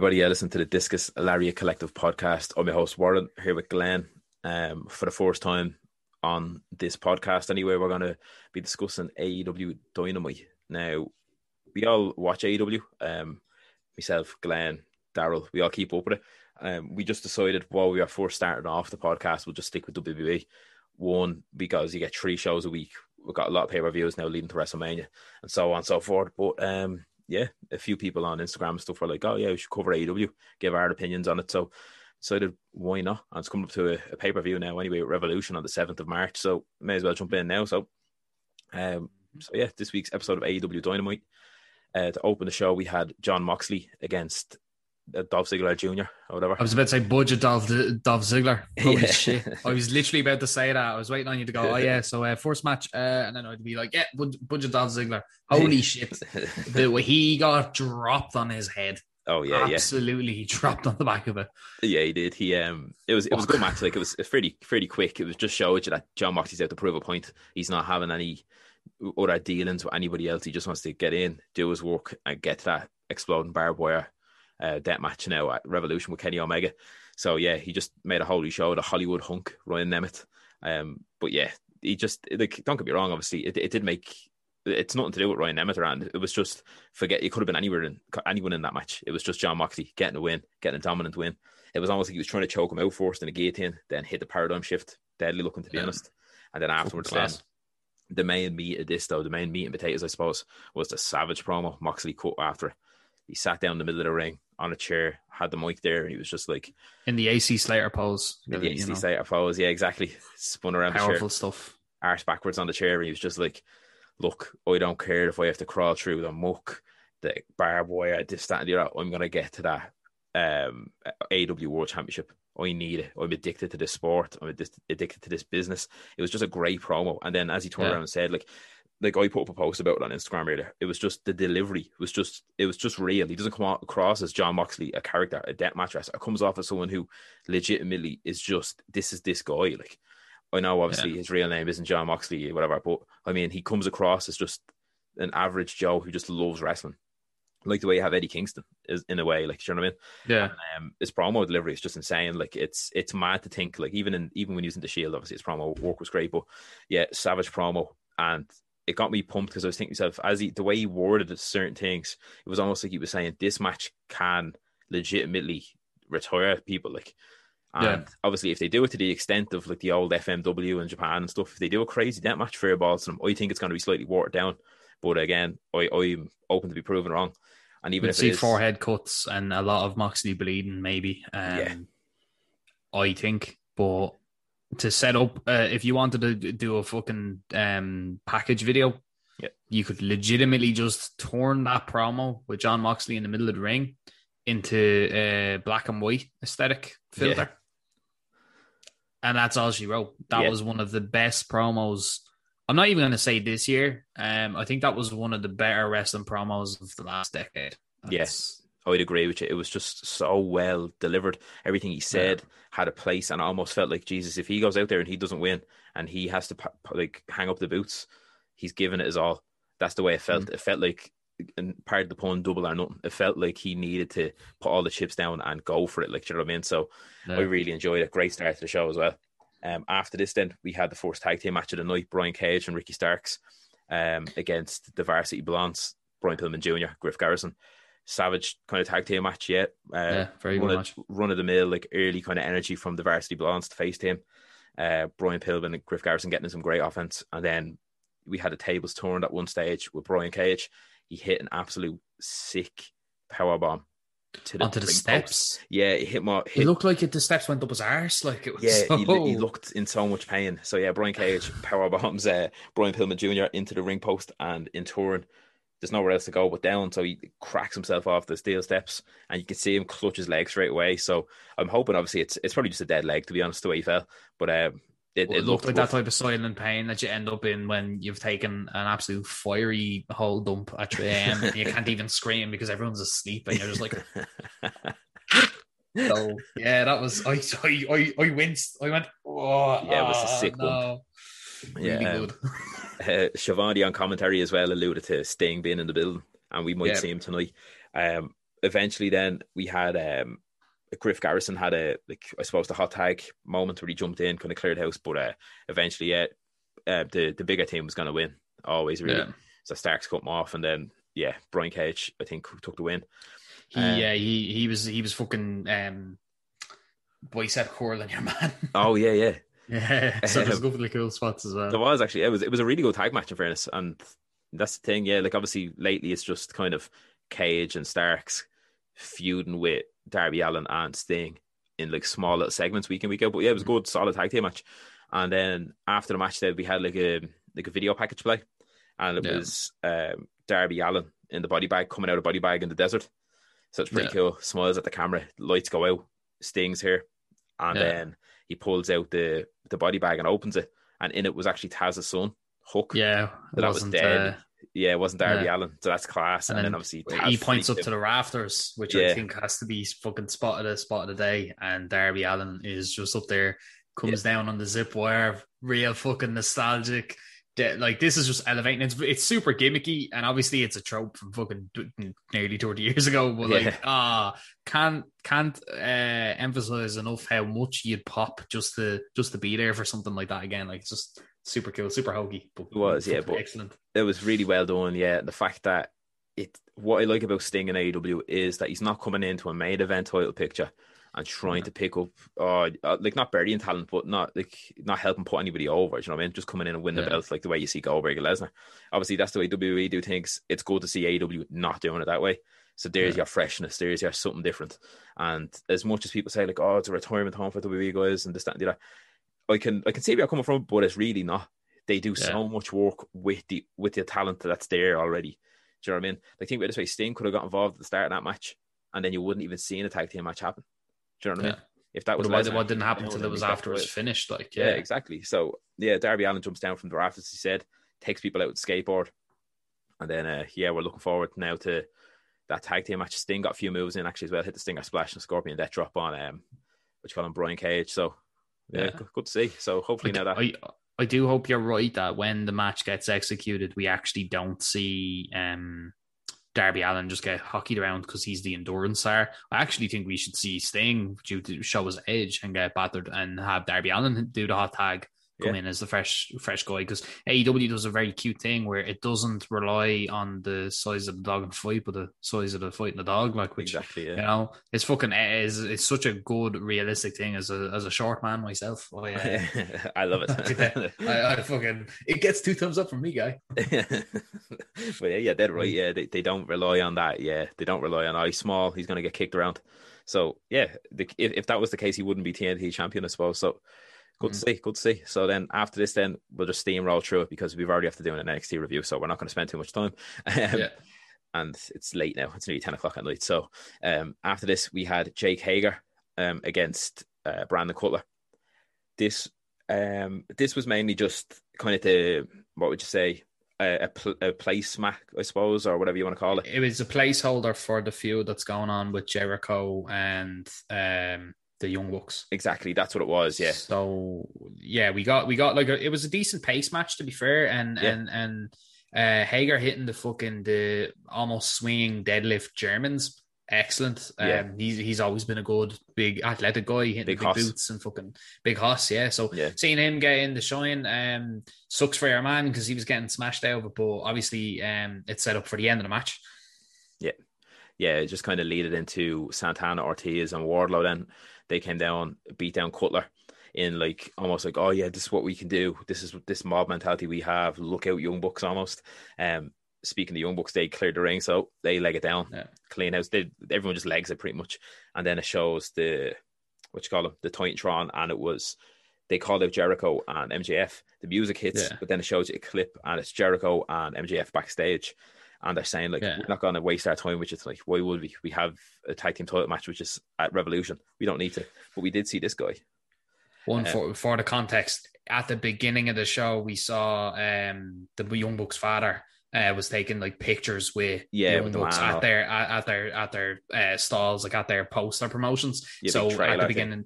Everybody. Yeah, listen to the Discus Lariat Collective podcast. I'm your host, Warren, here with Glenn um, for the first time on this podcast. Anyway, we're going to be discussing AEW Dynamite. Now, we all watch AEW. Um, myself, Glenn, Daryl, we all keep up with it. Um, we just decided while we are first starting off the podcast, we'll just stick with WWE. One, because you get three shows a week. We've got a lot of pay per views now leading to WrestleMania and so on and so forth. But um, yeah, a few people on Instagram and stuff were like, oh yeah, we should cover AEW, give our opinions on it. So decided why not? And it's coming up to a, a pay per view now anyway, Revolution on the seventh of March. So may as well jump in now. So, um, so yeah, this week's episode of AEW Dynamite. Uh, to open the show, we had Jon Moxley against Dolph Ziggler Jr. or whatever. I was about to say budget Dolph, Dolph Ziggler. Holy Yeah. shit. I was literally about to say that. I was waiting on you to go, oh yeah, so uh, first match. Uh, and then I'd be like, yeah, bud- budget Dolph Ziggler. Holy shit. The way he got dropped on his head. oh yeah, yeah, Absolutely. He dropped on the back of it. yeah. He did. He um, it was it was a good match. Like it was pretty pretty quick. It was just showed you that Jon Moxley's out to prove a point. He's not having any other dealings with anybody else. He just wants to get in, do his work, and get that exploding barbed wire uh, death match now at Revolution with Kenny Omega. So yeah, he just made a holy show. The Hollywood hunk, Ryan Nemeth. Um, but yeah, he just like don't get me wrong. Obviously, it, it did make it's nothing to do with Ryan Nemeth around. It was just forget. It could have been anywhere in anyone in that match. It was just Jon Moxley getting a win, getting a dominant win. It was almost like he was trying to choke him out first in a guillotine, then hit the paradigm shift. Deadly looking to be Yeah. honest. And then afterwards, then the main meat of this though, the main meat and potatoes, I suppose, was the Savage promo. Moxley cut after it. He sat down in the middle of the ring on a chair, had the mic there, and he was just like In the AC Slater pose. the AC know, Slater pose. Yeah, exactly. Spun around the chair powerful stuff. arse backwards on the chair and he was just like, Look, I don't care if I have to crawl through the muck, the barbed wire, this, that, and the other. I'm gonna get to that um AW World Championship. I need it. I'm addicted to this sport. I'm addicted to this business. It was just a great promo. And then as he turned Yeah. around and said, like, like I put up a post about it on Instagram earlier. It was just the delivery was just it was just real. He doesn't come across as Jon Moxley, a character, a death match wrestler. It comes off as someone who legitimately is just this is this guy. Like I know obviously his real name isn't Jon Moxley or whatever, but I mean he comes across as just an average Joe who just loves wrestling. Like the way you have Eddie Kingston is in a way, like you know what I mean? Yeah. um, his promo delivery is just insane. Like it's it's mad to think like even in even when using the Shield, obviously his promo work was great, but yeah, Savage promo and it got me pumped because I was thinking to myself as he the way he worded certain things, it was almost like he was saying this match can legitimately retire people like. And Yeah. obviously, if they do it to the extent of like the old FMW in Japan and stuff, if they do a crazy death match fair balls to them, I think it's going to be slightly watered down. But again, I, I'm open to be proven wrong. And even We'd if see is, forehead cuts and a lot of Moxley bleeding, maybe. Um, Yeah. I think, but to set up, uh, if you wanted to do a fucking um, package video, Yeah. you could legitimately just turn that promo with Jon Moxley in the middle of the ring into a black and white aesthetic filter. Yeah. And that's all she wrote. That Yeah. was one of the best promos. I'm not even going to say this year. Um, I think that was one of the better wrestling promos of the last decade. Yes. I'd agree with you. It was just so well delivered. Everything he said had a place, and I almost felt like Jesus. If he goes out there and he doesn't win, and he has to like hang up the boots, he's given it his all. That's the way it felt. It felt like, and part of the pun, double or nothing. It felt like he needed to put all the chips down and go for it. Like, you know what I mean? So Yeah. I really enjoyed it. Great start to the show as well. Um, after this, then we had the first tag team match of the night: Brian Cage and Ricky Starks um, against the Varsity Blondes, Brian Pillman Jr., Griff Garrison. Savage kind of tag team match, yet. Uh, Yeah, very good of. Run of the mill, like early kind of energy from the Varsity Blondes to face team. Uh, Brian Pillman and Griff Garrison getting some great offense, and then we had the tables turned at one stage with Brian Cage. He hit an absolute sick power bomb to the, onto the steps. Post. Yeah, he hit more. Hit, it looked like it, the steps went up his arse. Like it was. Yeah, so... he, he, looked in so much pain. So yeah, Brian Cage power bombs uh, Brian Pillman Jr. into the ring post and in turn there's nowhere else to go but down. So he cracks himself off the steel steps, and you can see him clutch his leg straight away. So I'm hoping, obviously, it's it's probably just a dead leg to be honest, the way he fell. But um, it, well, it, looked like rough. that type of silent pain that you end up in when you've taken an absolute fiery whole dump at 3 a.m. and you can't even scream because everyone's asleep, and you're just like. so yeah, that was I I I, I winced. I went, oh, yeah, it was a sick no. one. Really yeah, good. Um, uh, Schiavone on commentary as well alluded to Sting being in the building, and we might yeah. see him tonight. Um, eventually, then we had um, Griff Garrison had a like I suppose the hot tag moment where he jumped in, kind of cleared house, but uh, eventually, yeah, uh, the the bigger team was going to win always really. Yeah. So Starks cut him off, and then yeah, Brian Cage I think took the win. He um, yeah he he was he was fucking um, said curling your man. oh yeah yeah yeah, so there's a couple of cool spots as well. There was actually it was it was a really good tag match in fairness, and that's the thing. Yeah, like obviously lately it's just kind of Cage and Starks feuding with Darby Allin and Sting in like small little segments week in week out. But yeah, it was a good solid tag team match. And then after the match, there we had like a like a video package play, and it yeah. was um, Darby Allin in the body bag coming out of body bag in the desert. So it's pretty yeah. cool. Smiles at the camera, lights go out, Sting's here, and yeah. then he pulls out the the body bag and opens it, and in it was actually Taz's son, Hook. Yeah, that was dead. Uh, yeah, it wasn't Darby yeah. Allin, so that's class. And, and then, then, obviously Taz he points up him. to the rafters, which yeah. I think has to be fucking spot of the spot of the day. And Darby Allin is just up there, comes yeah. down on the zip wire, real fucking nostalgic like this is just elevating. It's it's super gimmicky, and obviously it's a trope from fucking nearly twenty years ago. But like, ah, yeah. can't can't uh, emphasize enough how much you'd pop just to just to be there for something like that again. Like it's just super cool, super hokey. But it was, yeah, but excellent. It was really well done. Yeah, the fact that it what I like about Sting in AEW is that he's not coming into a main event title picture and trying yeah. to pick up, uh, like not burying talent, but not like not helping put anybody over. you know what I mean? Just coming in and win the yeah. belt like the way you see Goldberg and Lesnar. Obviously, that's the way WWE do things. It's good to see AEW not doing it that way. So there's yeah. your freshness, there's your something different. And as much as people say like, oh, it's a retirement home for WWE guys and this that and that, I can I can see where you're coming from, but it's really not. They do so much work with the with the talent that's there already. Do you know what I mean? Like think about this way: Sting could have got involved at the start of that match, and then you wouldn't even see a tag team match happen. Do you know what I mean? If that was why the what didn't happen until it was after it was finished, like yeah. yeah. exactly. So yeah, Darby Allin jumps down from the rafters. He said, takes people out with skateboard, and then uh, yeah, we're looking forward now to that tag team match. Sting got a few moves in actually as well. Hit the Stinger splash and Scorpion Death Drop on um, what you call him Brian Cage. So yeah, yeah. Good, good, to see. So hopefully I, now that I I do hope you're right that when the match gets executed, we actually don't see um Darby Allin just get hockeyed around because he's the endurance star. I actually think we should see Sting due to show his edge and get battered and have Darby Allin do the hot tag come yeah. in as the fresh fresh guy because AEW does a very cute thing where it doesn't rely on the size of the dog and fight, but the size of the fight and the dog. Like which exactly, yeah. you know, it's fucking is it's such a good realistic thing as a as a short man myself. I, uh, I love it. I, I, fucking it gets two thumbs up from me, guy. but yeah, yeah, they're right. Yeah, they, they don't rely on that. Yeah, they don't rely on. I small. He's gonna get kicked around. So yeah, the, if, if that was the case, he wouldn't be TNT champion, I suppose. So Good mm. to see. Good to see. So then after this, then we'll just steamroll through it because we've already have to do an NXT review, so we're not going to spend too much time. Um, yeah. And it's late now. It's nearly ten o'clock at night. So um, after this, we had Jake Hager um, against uh, Brandon Cutler. This um, this was mainly just kind of the what would you say a, a, pl- a place smack, I suppose, or whatever you want to call it. It was a placeholder for the feud that's going on with Jericho and um, the Young Bucks. Exactly, that's what it was. Yeah. So yeah, we got we got like a, it was a decent pace match to be fair, and yeah. and and uh, Hager hitting the fucking the almost swinging deadlift Germans. Excellent. Um, yeah. he's he's always been a good big athletic guy, hitting big, big boots and fucking big hoss. Yeah. So yeah. seeing him get in the shine um sucks for your man because he was getting smashed over, but obviously um it's set up for the end of the match. Yeah. Yeah, it just kind of leaded into Santana Ortiz and Wardlow then they came down, beat down Cutler. in like almost like, oh yeah, this is what we can do. This is this mob mentality we have. Look out, young bucks almost. Um, speaking of the young bucks, they cleared the ring, so they leg it down, Yeah. clean house. They, everyone just legs it pretty much, and then it shows the what you call them, the Titantron, and it was they called out Jericho and MJF. The music hits, Yeah. but then it shows you a clip, and it's Jericho and MJF backstage, and they're saying like, Yeah. we're not going to waste our time, which is like, why would we? We have a tag team title match, which is at Revolution. We don't need to, but we did see this guy. One Uh, for for the context. At the beginning of the show, we saw um the Young Bucks father uh, was taking like pictures with Yeah, Young with the Bucks man at their at, at their at their uh, stalls, like at their poster promotions. Yeah, so big trailer at the beginning,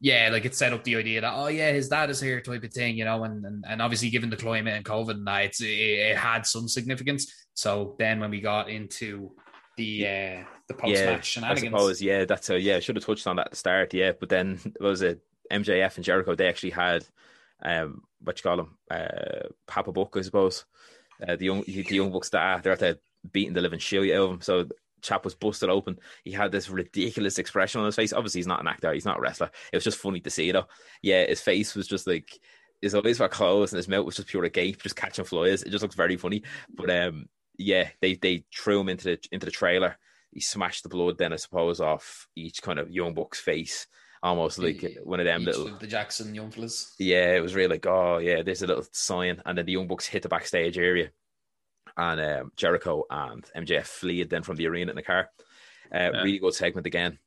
yeah, like it set up the idea that oh yeah, his dad is here type of thing, you know, and and, and obviously given the climate and COVID and that, it's, it, it had some significance. So then when we got into the uh the post yeah, match I suppose. Yeah, that's a yeah. I should have touched on that at the start. Yeah, but then was it MJF and Jericho? They actually had um what you call them uh Papa Buck, I suppose. Uh, the young the young bucks that they're at the beating the living shit out of him. So chap was busted open. He had this ridiculous expression on his face. Obviously, he's not an actor. He's not a wrestler. It was just funny to see though. Yeah, his face was just like his eyes were closed and his mouth was just pure agape, just catching flies. It just looks very funny. But um, yeah, they they threw him into the into the trailer. He smashed the blood then, I suppose, off each kind of young buck's face, almost like one of them little. of the Jackson young fellas. Yeah, it was really like, oh yeah, there's a little sign, and then the young bucks hit the backstage area, and um, Jericho and MJF fled then from the arena in the car. Uh, Yeah. Really good segment again.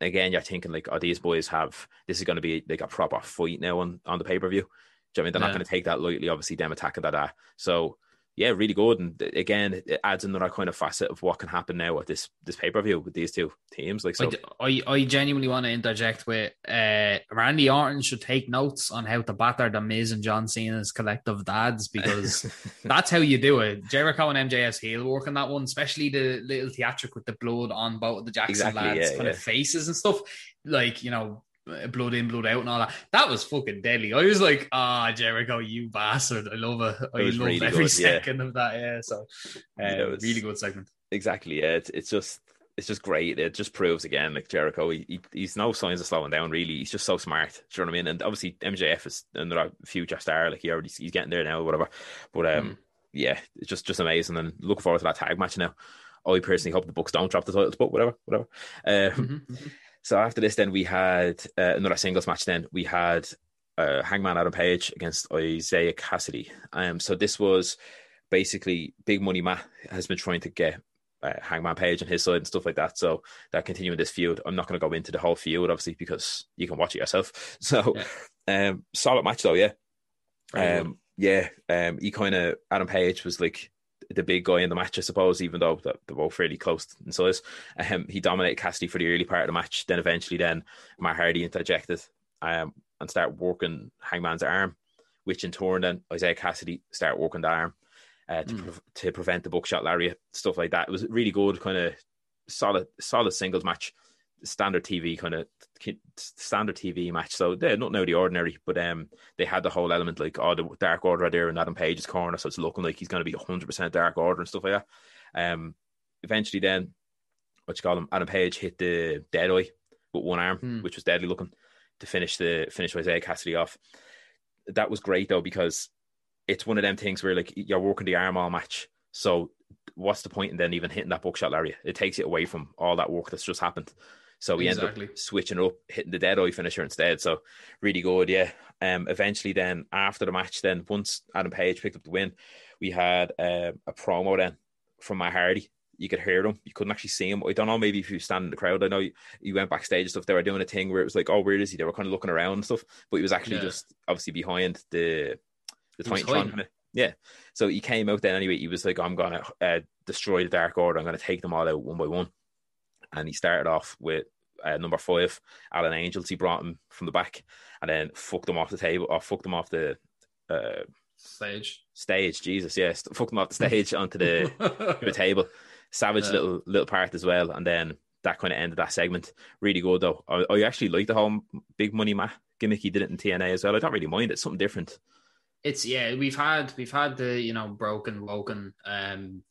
Again, you're thinking like, oh, these boys have this is going to be like a proper fight now on on the pay per view. Do you know what I mean they're not going to take that lightly? Obviously, them attacking that. Uh, so yeah, really good. And again, it adds another kind of facet of what can happen now at this this pay per view with these two teams. Like so, I, I, I genuinely want to interject with uh, Randy Orton should take notes on how to batter the Miz and John Cena's collective dads because that's how you do it. Jericho and MJF heel work on that one, especially the little theatric with the blood on both of the Jackson Exactly, lads, yeah, kind yeah. of faces and stuff. Like, you know, blood in, blood out, and all that. That was fucking deadly. I was like, ah, Jericho, you bastard. I love it. I It love really every good, yeah. second of that. Yeah. So, uh, Yeah, it was- really good segment. exactly. Yeah, it's, it's just it's just great. It just proves again, like Jericho, he, he he's no signs of slowing down. Really, he's just so smart. Do you know what I mean? And obviously MJF is another future star. Like he already he's getting there now, whatever. But um, Mm. yeah, it's just just amazing. And looking forward to that tag match now. I personally hope the books don't drop the titles, but whatever, whatever. Um, Mhm, mhm. So after this, then we had uh, another singles match. Then we had uh, Hangman Adam Page against Isiah Kassidy. Um, so this was basically Big Money Matt has been trying to get uh, Hangman Page on his side and stuff like that. So they're continuing this feud. I'm not going to go into the whole feud, obviously, because you can watch it yourself. So, um, solid match though, yeah. Um, yeah, um, he kind of Adam Page was like the big guy in the match, I suppose, even though they're both fairly close in size. Um, he dominated Kassidy for the early part of the match. Then eventually, then Matt Hardy interjected um, and started working Hangman's arm, which in turn then Isiah Kassidy started working the arm uh, to Mm. pre- to prevent the buckshot lariat, stuff like that. It was really good, kind of solid, solid singles match, standard TV kind of standard TV match. So they're not out of the ordinary, but um, they had the whole element like oh the Dark Order are there in Adam Page's corner, so it's looking like he's going to be hundred percent Dark Order and stuff like that. Um, eventually, then what you call him, Adam Page hit the dead eye with one arm, Hmm. which was deadly looking to finish the finish Isiah Kassidy off. That was great though because it's one of them things where like you're working the arm all match, so what's the point in then even hitting that buckshot lariat? It takes it away from all that work that's just happened. So we ended Exactly. up switching up, hitting the dead eye finisher instead. So really good, yeah. Um, eventually, then after the match, then once Adam Page picked up the win, we had uh, a promo then from Matt Hardy. You could hear him. You couldn't actually see him. I don't know. Maybe if you stand in the crowd, I know you, you went backstage and stuff. They were doing a thing where it was like, "Oh, where is he?" They were kind of looking around and stuff, but he was actually Yeah. just obviously behind the the Titantron. Yeah. So he came out then anyway. He was like, "I'm gonna uh, destroy the Dark Order. I'm gonna take them all out one by one." And he started off with uh, number five, Alan Angels. He brought him from the back and then fucked them off the table or fucked them off the uh, Stage. stage. Jesus, yes, fucked them off the stage onto the, the table. Savage Yeah. little little part as well, and then that kind of ended that segment. Really good though. I, I actually like the whole big money Matt gimmick. He did it in TNA as well. I don't really mind it. Something different. it's yeah we've had we've had the you know broken woken um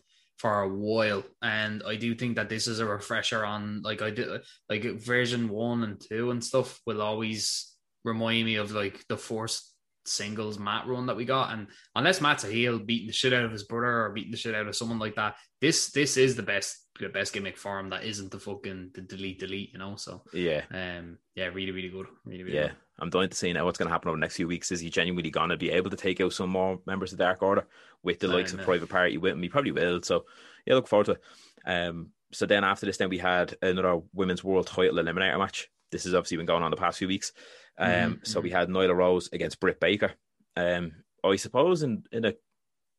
for a while and i do think that this is a refresher on like i do like version one and two and stuff will always remind me of like the first singles Matt run that we got. And unless Matt's a heel beating the shit out of his brother or beating the shit out of someone like that, this this is the best the best gimmick for him that isn't the fucking the delete delete, you know. So yeah, um, yeah, really really good, really really yeah. Good. I'm dying to see now what's going to happen over the next few weeks. Is he genuinely going to be able to take out some more members of the Dark Order with the likes of Private Party with him? He probably will. So yeah, look forward to it. Um, so then after this, then we had another women's world title eliminator match. This has obviously been going on the past few weeks. Um, mm-hmm. so we had Nyla Rose against Britt Baker. Um, I suppose in in a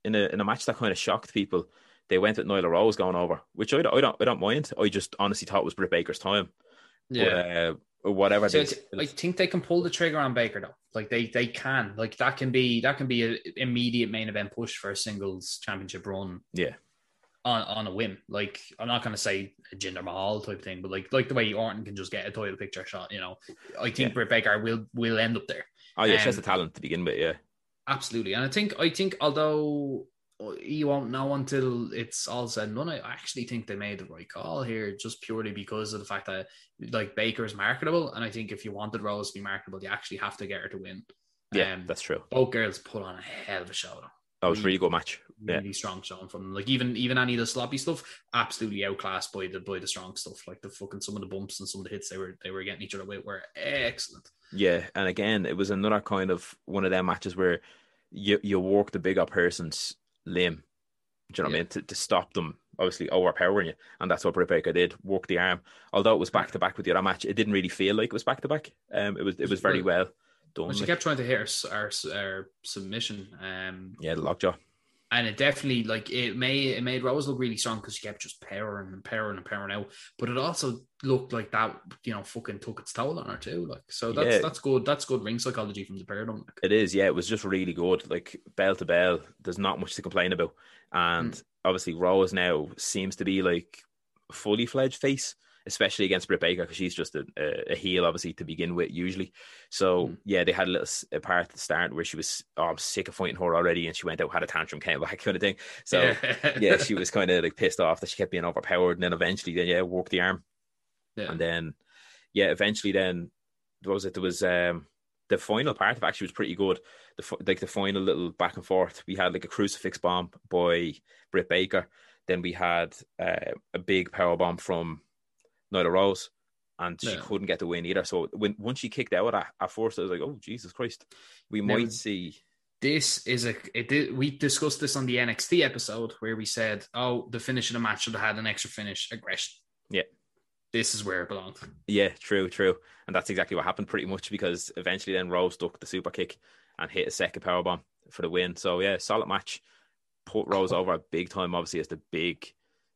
in a in a match that kind of shocked people, they went at Nyla Rose going over, which I, I don't I don't mind. I just honestly thought it was Britt Baker's time. Yeah. But, uh, whatever. So I think they can pull the trigger on Baker though. Like they they can. Like that can be that can be an immediate main event push for a singles championship run. Yeah. On, on a whim, like I'm not gonna say a Jinder Mahal type thing, but like like the way Orton can just get a title picture shot, you know. I think yeah. Britt Baker will will end up there. Oh yeah, um, she has the talent to begin with, yeah. Absolutely, and I think I think although you won't know until it's all said and done. I actually think they made the right call here, just purely because of the fact that like Baker is marketable, and I think if you wanted Rose to be marketable, you actually have to get her to win. Yeah, um, that's true. Both girls put on a hell of a show. Though. That was really, really good match. Really yeah. strong showing from them. Like even even any of the sloppy stuff, absolutely outclassed by the by the strong stuff. Like the fucking some of the bumps and some of the hits they were they were getting each other with were excellent. Yeah, and again, it was another kind of one of them matches where you you work the bigger person's limb. Do you know yeah. what I mean? To, to stop them, obviously overpowering you, and that's what Britt Baker did. Work the arm. Although it was back to back with the other match, it didn't really feel like it was back to back. Um, it was it was very well done. She like. kept trying to hit our, our, our submission. Um, yeah, the lockjaw and it definitely like it made it made Rose look really strong because she kept just powering and powering and powering out. But it also looked like that, you know, fucking took its toll on her too. Like so, that's yeah. that's good. That's good ring psychology from the pair. Like. It is, yeah. It was just really good. Like bell to bell, there's not much to complain about. And mm. obviously, Rose now seems to be like fully fledged face especially against Britt Baker because she's just a, a, heel, obviously to begin with, usually. So mm. yeah, they had a little a part at the start where she was, oh, I'm sick of fighting her already, and she went out, had a tantrum, came back, kind of thing. So yeah, she was kind of like pissed off that she kept being overpowered, and then eventually, then yeah, worked the arm, yeah. and then yeah, eventually, then what was it? There was um the final part of actually was pretty good. The like the final little back and forth, we had like a crucifix bomb by Britt Baker. Then we had uh, a big power bomb from Nyla Rose, and she couldn't get the win either. So when once she kicked out at, at first, I was like, oh Jesus Christ, we now, might see. This is a it we discussed this on the NXT episode where we said, oh, the finish of the match should have had an extra finish aggression. Yeah. This is where it belonged. Yeah, true, true. And that's exactly what happened pretty much because eventually then Rose ducked the super kick and hit a second power bomb for the win. So yeah, solid match. Put Rose over big time, obviously, as the big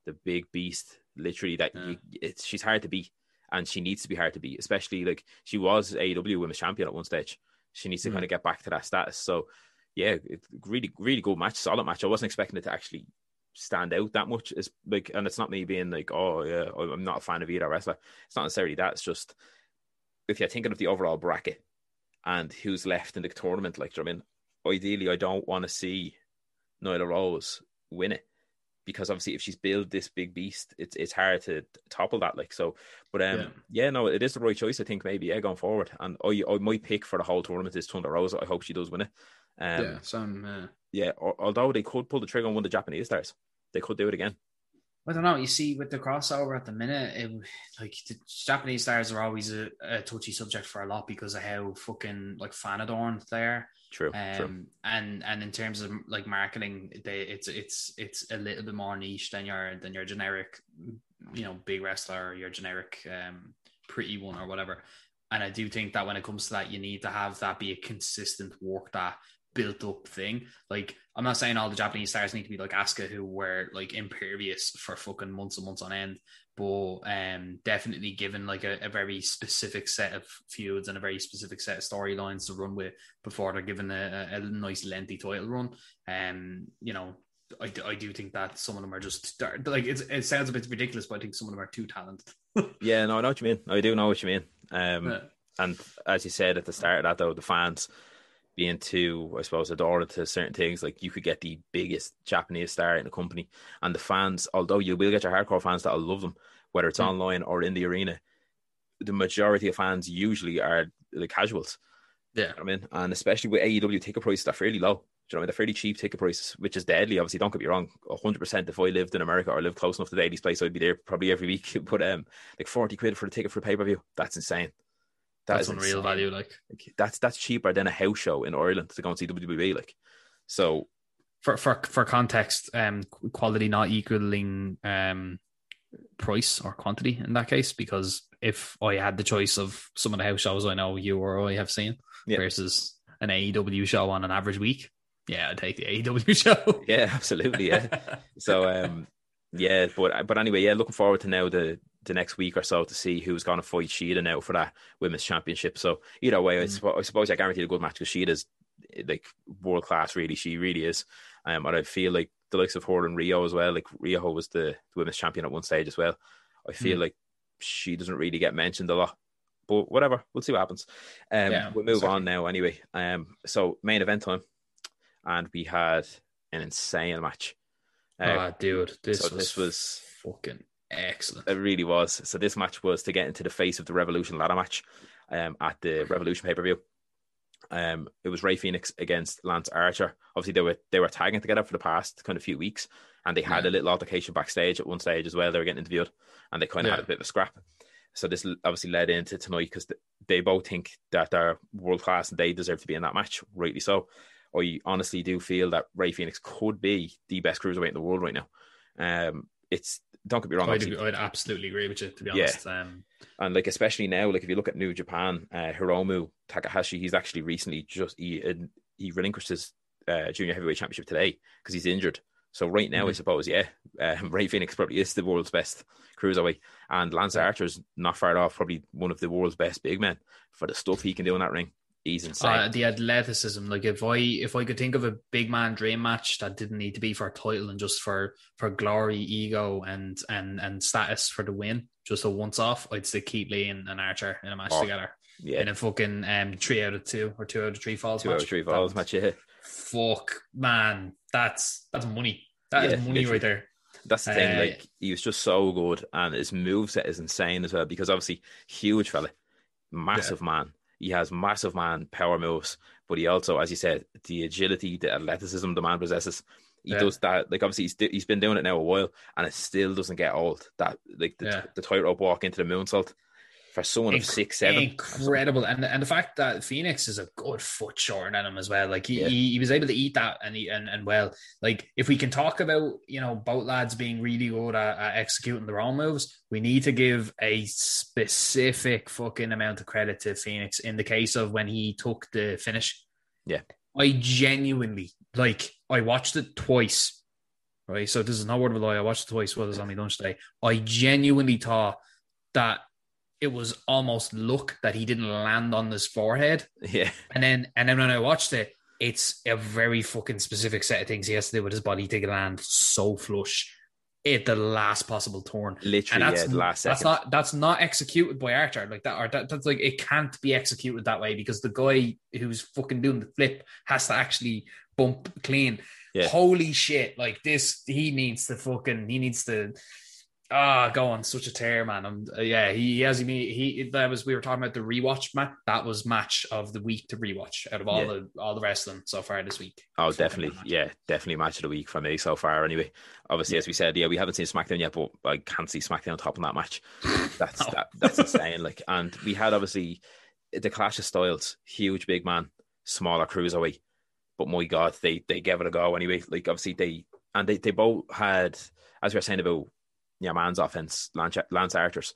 the big beast literally that yeah. you, it's she's hard to beat and she needs to be hard to beat especially like she was AEW women's champion at one stage. She needs to mm. kind of get back to that status. So yeah really really good match solid match. I wasn't expecting it to actually stand out that much. Is like and it's not me being like oh yeah I'm not a fan of either wrestler. It's not necessarily that it's just if you're thinking of the overall bracket and who's left in the tournament like I mean? Ideally I don't want to see Nyla Rose win it because obviously if she's built this big beast, it's it's hard to topple that. Like so, but um, yeah. yeah. no, it is the right choice. I think maybe yeah, going forward. And I, I my pick for the whole tournament is Thunder Rosa. I hope she does win it. Um, yeah, some uh... yeah. although they could pull the trigger on one of the Japanese stars, they could do it again. I don't know. You see, with the crossover at the minute, it, like the Japanese stars are always a, a, touchy subject for a lot because of how fucking like fan adorned they are. True, um, true. And and in terms of like marketing, they it's it's it's a little bit more niche than your than your generic, you know, big wrestler or your generic um, pretty one or whatever. And I do think that when it comes to that, you need to have that be a consistent work that built up thing. Like, I'm not saying all the Japanese stars need to be like Asuka, who were like impervious for fucking months and months on end, but um, definitely given like a, a, very specific set of feuds and a very specific set of storylines to run with before they're given a, a, nice lengthy title run. Um, you know, I, I do think that some of them are just like it sounds a bit ridiculous, but I think some of them are too talented. yeah, no, I know what you mean. I do know what you mean. Um, yeah. and as you said at the start of that, though, the fans being too, I suppose, adored to certain things. Like you could get the biggest Japanese star in the company, and the fans, although you will get your hardcore fans that'll love them, whether it's mm. online or in the arena, the majority of fans usually are the casuals. Yeah. I mean, and especially with AEW ticket prices, they're fairly low. Do you know what I mean? They're fairly cheap ticket prices, which is deadly. Obviously, don't get me wrong. 100% if I lived in America or lived close enough to the Daily's place, I'd be there probably every week. But um, like 40 quid for the ticket for a pay per view, that's insane. That That's is unreal insane. value. Like Like, that's that's cheaper than a house show in Ireland to go and see WWE. Like, so for for for context, um, quality not equaling um price or quantity in that case. Because if I had the choice of some of the house shows I know you or I have seen Yeah. versus an AEW show on an average week, yeah, I'd take the AEW show. yeah, absolutely, yeah. so um, yeah, but but anyway, yeah, looking forward to now the the next week or so to see who's going to fight Shida now for that women's championship. So either way, I, Mm. I suppose I guarantee a good match because Shida's like world class. Really, she really is. Um, and I feel like the likes of her and Riho as well. Like Riho was the, the women's champion at one stage as well. I feel Mm. like she doesn't really get mentioned a lot. But whatever, we'll see what happens. Um, Yeah, we'll move exactly. on now. Anyway, um, so main event time, and we had an insane match. Uh, Ah, dude, this, so was this was fucking excellent. it really was. So this match was to get into the face of the Revolution ladder match um, at the Revolution pay per view. Um, it was Rey Fénix against Lance Archer. Obviously, they were they were tagging together for the past kind of few weeks, and they had Yeah. a little altercation backstage at one stage as well. They were getting interviewed, and they kind of Yeah. had a bit of a scrap. So this obviously led into tonight because they both think that they're world class and they deserve to be in that match, rightly so. I honestly do feel that Rey Fénix could be the best cruiserweight in the world right now. Um, it's don't get me wrong, I'd, obviously, I'd absolutely agree with you. To be Yeah. honest, um, and like especially now, like if you look at New Japan, uh, Hiromu Takahashi, he's actually recently just he he relinquished his uh, junior heavyweight championship today because he's injured. So right now, I Mhm. suppose, yeah, um, Rey Fénix probably is the world's best cruiserweight, and Lance Archer is not far off, probably one of the world's best big men for the stuff he can do in that ring. He's insane. uh, the athleticism. Like if I if I could think of a big man dream match that didn't need to be for a title and just for for glory, ego, and and and status for the win, just a once off, I'd say Keith Lee and, and Archer in a match Oh, together yeah, in a fucking um three out of two or two out of three falls two match. out of three falls was- match. Yeah, Fuck man, that's that's money. That is Yeah, money literally. right there. That's the thing. Uh, like he was just so good, and his moveset is insane as well. Because obviously, huge fella, massive man. He has massive man power moves, but he also, as you said, the agility, the athleticism the man possesses. He Yeah. does that. Like obviously, he's he's been doing it now a while, and it still doesn't get old. That like the, Yeah. the tightrope walk into the moonsault for someone of six seven. incredible, and and the fact that Fénix is a good foot shorter than him as well. Like he, Yeah. he, he was able to eat that, and he and, and well, like if we can talk about you know both lads being really good at, at executing their own moves, we need to give a specific fucking amount of credit to Fénix in the case of when he took the finish. Yeah. I genuinely like. I watched it twice. Right, so this is not word of a lie. I watched it twice while I was on my lunch day. I genuinely thought that it was almost luck that he didn't land on his forehead. Yeah, And then and then when I watched it, it's a very fucking specific set of things he has to do with his body to land so flush at the last possible turn. literally, And that's yeah, the last that's not that's not executed by Archer like that or that, that's like it can't be executed that way because the guy who's fucking doing the flip has to actually bump clean. Yeah. Holy shit! Like this, he needs to fucking he needs to ah go on such a tear, man. Um, uh, yeah, he, he has he he that was we were talking about the rewatch match. That was match of the week to rewatch out of all Yeah. the all the wrestling so far this week. Oh, definitely. Yeah, definitely match of the week for me so far. Anyway, obviously, as we said, yeah, we haven't seen SmackDown yet, but I can't see SmackDown topping that match. That's No. that, that's insane. Like, and we had obviously the clash of styles: huge big man, smaller cruiserweight. But my God, they they gave it a go anyway. Like, obviously, they and they they both had, as we were saying about yeah, man's offense, Lance, Lance Archer's.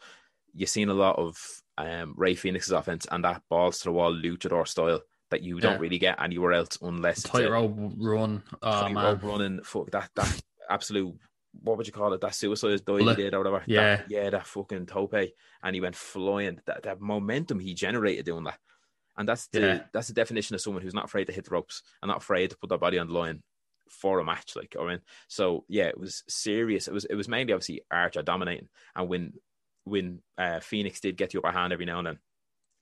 You've seen a lot of um, Rey Fénix's offense and that balls to the wall luchador style that you don't Yeah. really get anywhere else unless Tightrope run. Oh tight man. rope running, fuck that that absolute what would you call it? That suicide dive he did or whatever. Yeah. That- yeah, that fucking tope. And he went flying. That that momentum he generated doing that. And that's the Yeah. that's the definition of someone who's not afraid to hit the ropes and not afraid to put their body on the line for a match. Like I mean, so yeah, it was serious. It was it was mainly obviously Archer dominating. And when when uh, Fénix did get the upper hand every now and then,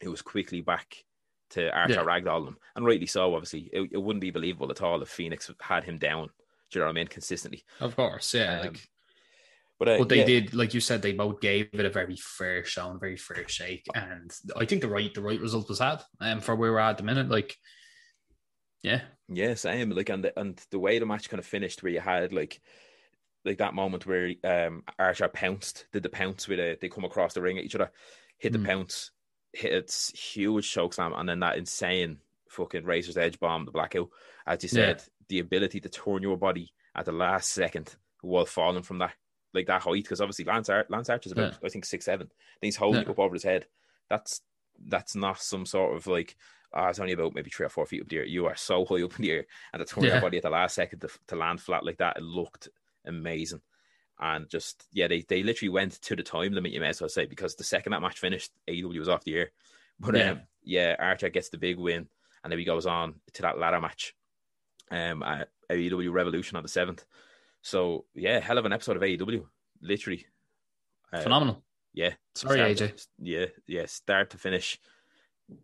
it was quickly back to Archer Yeah. ragdoll them, and rightly so. Obviously, it, it wouldn't be believable at all if Fénix had him down. Do you know what I mean? Consistently, Of course, yeah. Um, like But, uh, But they yeah, did, like you said, they both gave it a very fair show and very fair shake, and I think the right the right result was had, um, for where we're at the minute. Like, yeah, Yeah, same. Like and the and the way the match kind of finished, where you had like like that moment where um Archer pounced, did the pounce with a they come across the ring at each other, hit the Mm. pounce, hit its huge choke slam, and then that insane fucking razor's edge bomb, the blackout. As you Yeah. said, the ability to turn your body at the last second while falling from that like that height, because obviously Lance Ar- Lance Archer's about I think six seven. And he's holding Yeah. up over his head. That's that's not some sort of like ah, it's only about maybe three or four feet up the air. You are so high up in the air, and to turn Yeah. your body at the last second to, to land flat like that, it looked amazing. And just yeah, they they literally went to the time limit. You may as well say because the second that match finished, AEW was off the air. But Yeah. um, yeah, Archer gets the big win, and then he goes on to that ladder match, um, at AEW Revolution on the seventh. So yeah, hell of an episode of AEW, literally. Uh, phenomenal. Yeah, Sorry, AJ. to- yeah, yeah, start to finish,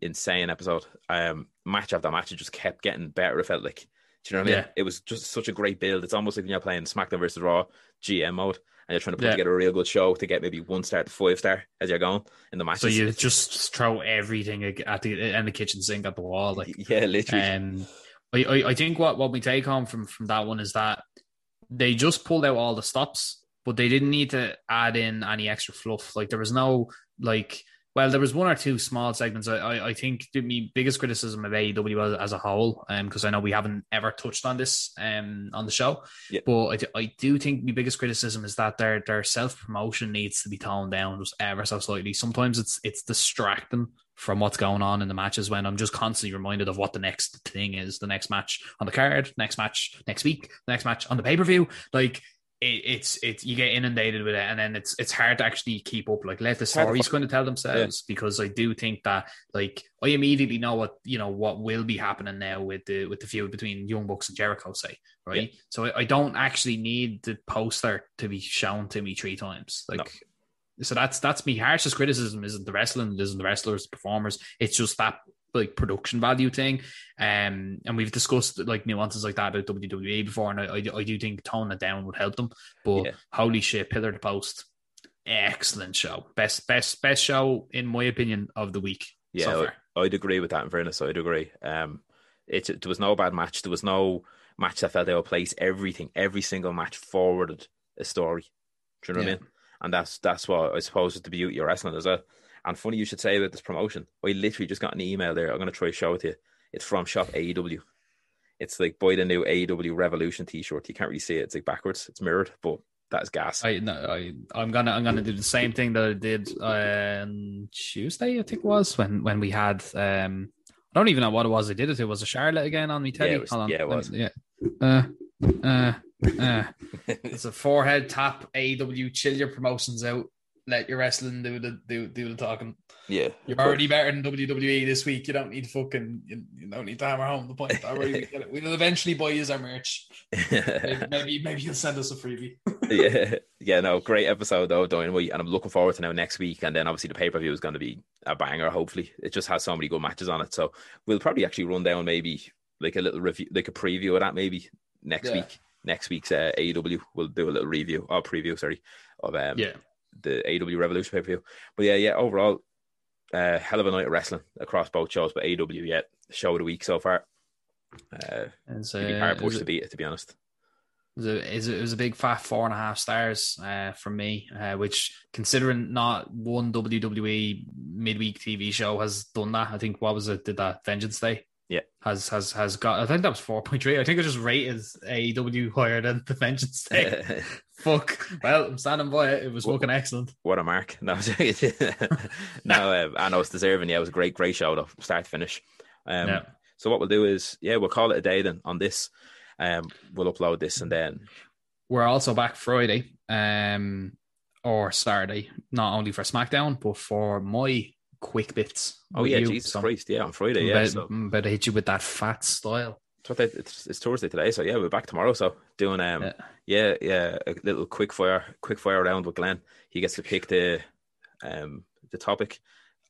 insane episode. Um, match after match, it just kept getting better. It felt like, do you know what I mean? Yeah. It was just such a great build. It's almost like when you're playing SmackDown versus Raw GM mode, and you're trying to put Yeah. together a real good show to get maybe one star to five star as you're going in the match. So you just throw everything at the and the kitchen sink at the wall, like yeah, literally, Um, I, I, I think what, what we take home from, from that one is that they just pulled out all the stops, but they didn't need to add in any extra fluff. Like there was no like, well, there was one or two small segments. I, I, I think the me biggest criticism of AEW as, as a whole, um, because I know we haven't ever touched on this um on the show, Yeah. but I, th- I do think my biggest criticism is that their their self promotion needs to be toned down just ever so slightly. Sometimes it's it's distracting from what's going on in the matches when I'm just constantly reminded of what the next thing is, the next match on the card, next match next week, next match on the pay per view. Like it, it's it's you get inundated with it, and then it's it's hard to actually keep up. Like let the stories kind of tell themselves because I do think that like I immediately know what you know what will be happening now with the with the feud between Young Bucks and Jericho, say right. So I, I don't actually need the poster to be shown to me three times, like. No. So that's that's me harshest criticism isn't the wrestling, it isn't the wrestlers, the performers. It's just that like production value thing. Um, and we've discussed like nuances like that about WWE before, and I, I, I do think toning it down would help them. But Yeah. holy shit, pillar to post, excellent show, best best best show in my opinion of the week. yeah, so far. I, I'd agree with that. In fairness, I'd agree. Um, it there was no bad match. There was no match that felt out of place. Everything, every single match forwarded a story. Do you know what I mean? And that's that's what I suppose is the beauty of wrestling as well. And funny you should say about this promotion. I literally just got an email there. I'm gonna try to show it to you. It's from Shop AEW. It's like buy the new AEW Revolution T-shirt. You can't really see it. It's like backwards. It's mirrored, but that's gas. I no, I I'm gonna I'm gonna do the same thing that I did on Tuesday, I think it was when when we had um I don't even know what it was I did it. It was a Charlotte again on me, Teddy. it was- Hold on. yeah, it Let me- was. Yeah. Uh, uh, uh. It's a forehead tap. AW chill your promotions out. Let your wrestling do the do do the talking. yeah, You're already better than WWE this week. You don't need to fucking you, you don't need to hammer home the point. Already, we get it. We'll eventually buy you our merch. Maybe maybe, maybe you'll send us a freebie. yeah, yeah, no, great episode though, Dynamite, and I'm looking forward to now next week, and then obviously the pay per view is going to be a banger. Hopefully, it just has so many good matches on it, so we'll probably actually run down maybe like a little review, like a preview of that maybe next Yeah. week. Next week's uh, AEW, we'll do a little review or preview, sorry, of um, Yeah. The AEW Revolution pay per view. But yeah, yeah, overall, uh, hell of a night of wrestling across both shows, but AEW, yeah, show of the week so far. Uh, It's, it'd be uh, hard is pushed it- to beat it, to be honest. It was, a, it was a big fat four and a half stars uh, from me, uh, which considering not one WWE midweek TV show has done that. I think what was it? Did that Vengeance Day? Yeah. has has has got. I think that was four point three. I think it just rated as AEW higher than the Vengeance Day. Fuck. Well, I'm standing by it. It was Well- fucking excellent. What a mark! No, no, um, I know it's deserving. Yeah, it was a great, great show though, start to finish. Um, Yeah. So what we'll do is, yeah, we'll call it a day then on this. Um, we'll upload this and then We're also back Friday, um, or Saturday, not only for SmackDown but for my quick bits. oh yeah, you. Jesus So Christ, yeah, on Friday, yeah. about, So I'm about to hit you with that fat style. It's, it's, Thursday today, so yeah, we're back tomorrow. So doing um, Yeah. yeah, yeah, a little quick fire, quick fire round with Glenn. He gets to pick the um the topic.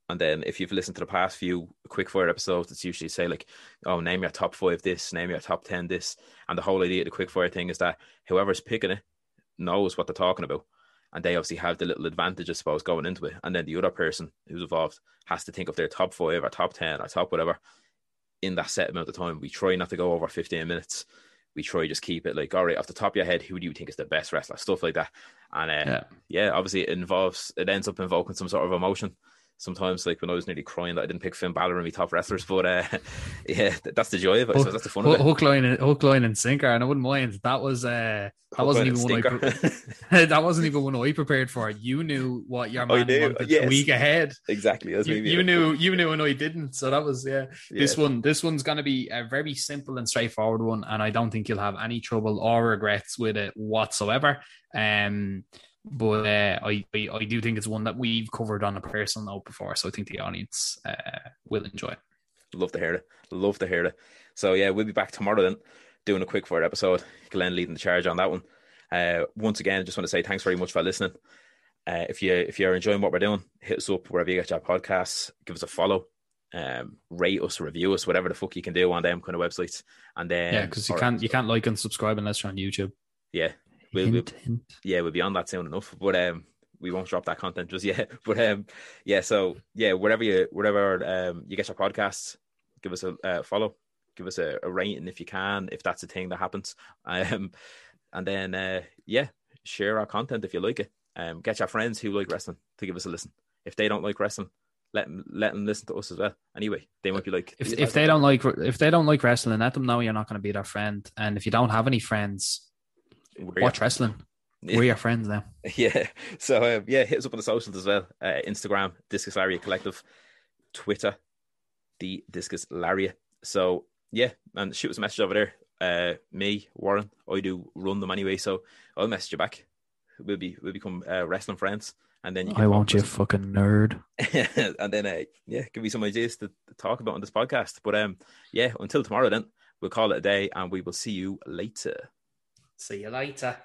And then if you've listened to the past few quick fire episodes, it's usually say like, oh, name your top five this, name your top ten this. And the whole idea of the quick fire thing is that whoever's picking it knows what they're talking about. and they obviously have the little advantage, I suppose, going into it. And then the other person who's involved has to think of their top five or top ten or top whatever in that set amount of time. We try not to go over fifteen minutes. We try just keep it like, all right, off the top of your head, who do you think is the best wrestler? Stuff like that. And uh, yeah. yeah, obviously it involves it ends up invoking some sort of emotion sometimes like when I was nearly crying that I didn't pick Finn Balor in my top wrestlers. But uh, yeah, that's the joy of it. So that's the fun hook, of it. Hook, line, and, hook, line, and sinker, and I wouldn't mind. That was uh, that wasn't even one I that wasn't even one I prepared for. You knew what your man wanted yes. a week ahead. Exactly. You, you knew you knew and I didn't. So that was yeah. yeah. This one this one's gonna be a very simple and straightforward one, and I don't think you'll have any trouble or regrets with it whatsoever. Um but uh, I, I, I do think it's one that we've covered on a personal note before, so I think the audience uh, will enjoy it. Love to hear it. Love to hear it. So yeah, we'll be back tomorrow then, doing a quick fire episode. Glenn leading the charge on that one. Uh, once again, I just want to say thanks very much for listening. Uh, if you if you're enjoying what we're doing, hit us up wherever you get your podcasts. Give us a follow. Um, rate us, review us, whatever the fuck you can do on them kind of websites. And then yeah, because you can't you can't like and subscribe unless you're on YouTube. Yeah, we'll, hint, we'll, hint. yeah, we'll be on that soon enough. But um, we won't drop that content just yet. But um, yeah, so yeah, wherever you wherever um you get your podcasts, give us a uh, follow, give us a, a, rating if you can, if that's a thing that happens. Um, and then uh, yeah, share our content if you like it. Um, get your friends who like wrestling to give us a listen. If they don't like wrestling, let them let them listen to us as well. Anyway, they might be like, if if they don't like if they don't like wrestling, let them know you're not going to be their friend. And if you don't have any friends, we're watch your, wrestling. Yeah. We're your friends now. Yeah. So um, yeah, hit us up on the socials as well. Uh, Instagram, Discus Lariat Collective, Twitter, the Discus Lariat. So yeah, and shoot us a message over there. Uh, me, Warren, I do run them anyway, so I'll message you back. We'll be we'll become uh, wrestling friends, and then I want you fucking nerd. and then uh, yeah, give me some ideas to, to talk about on this podcast. But um, yeah, until tomorrow, then we'll call it a day, and we will see you later. See you later.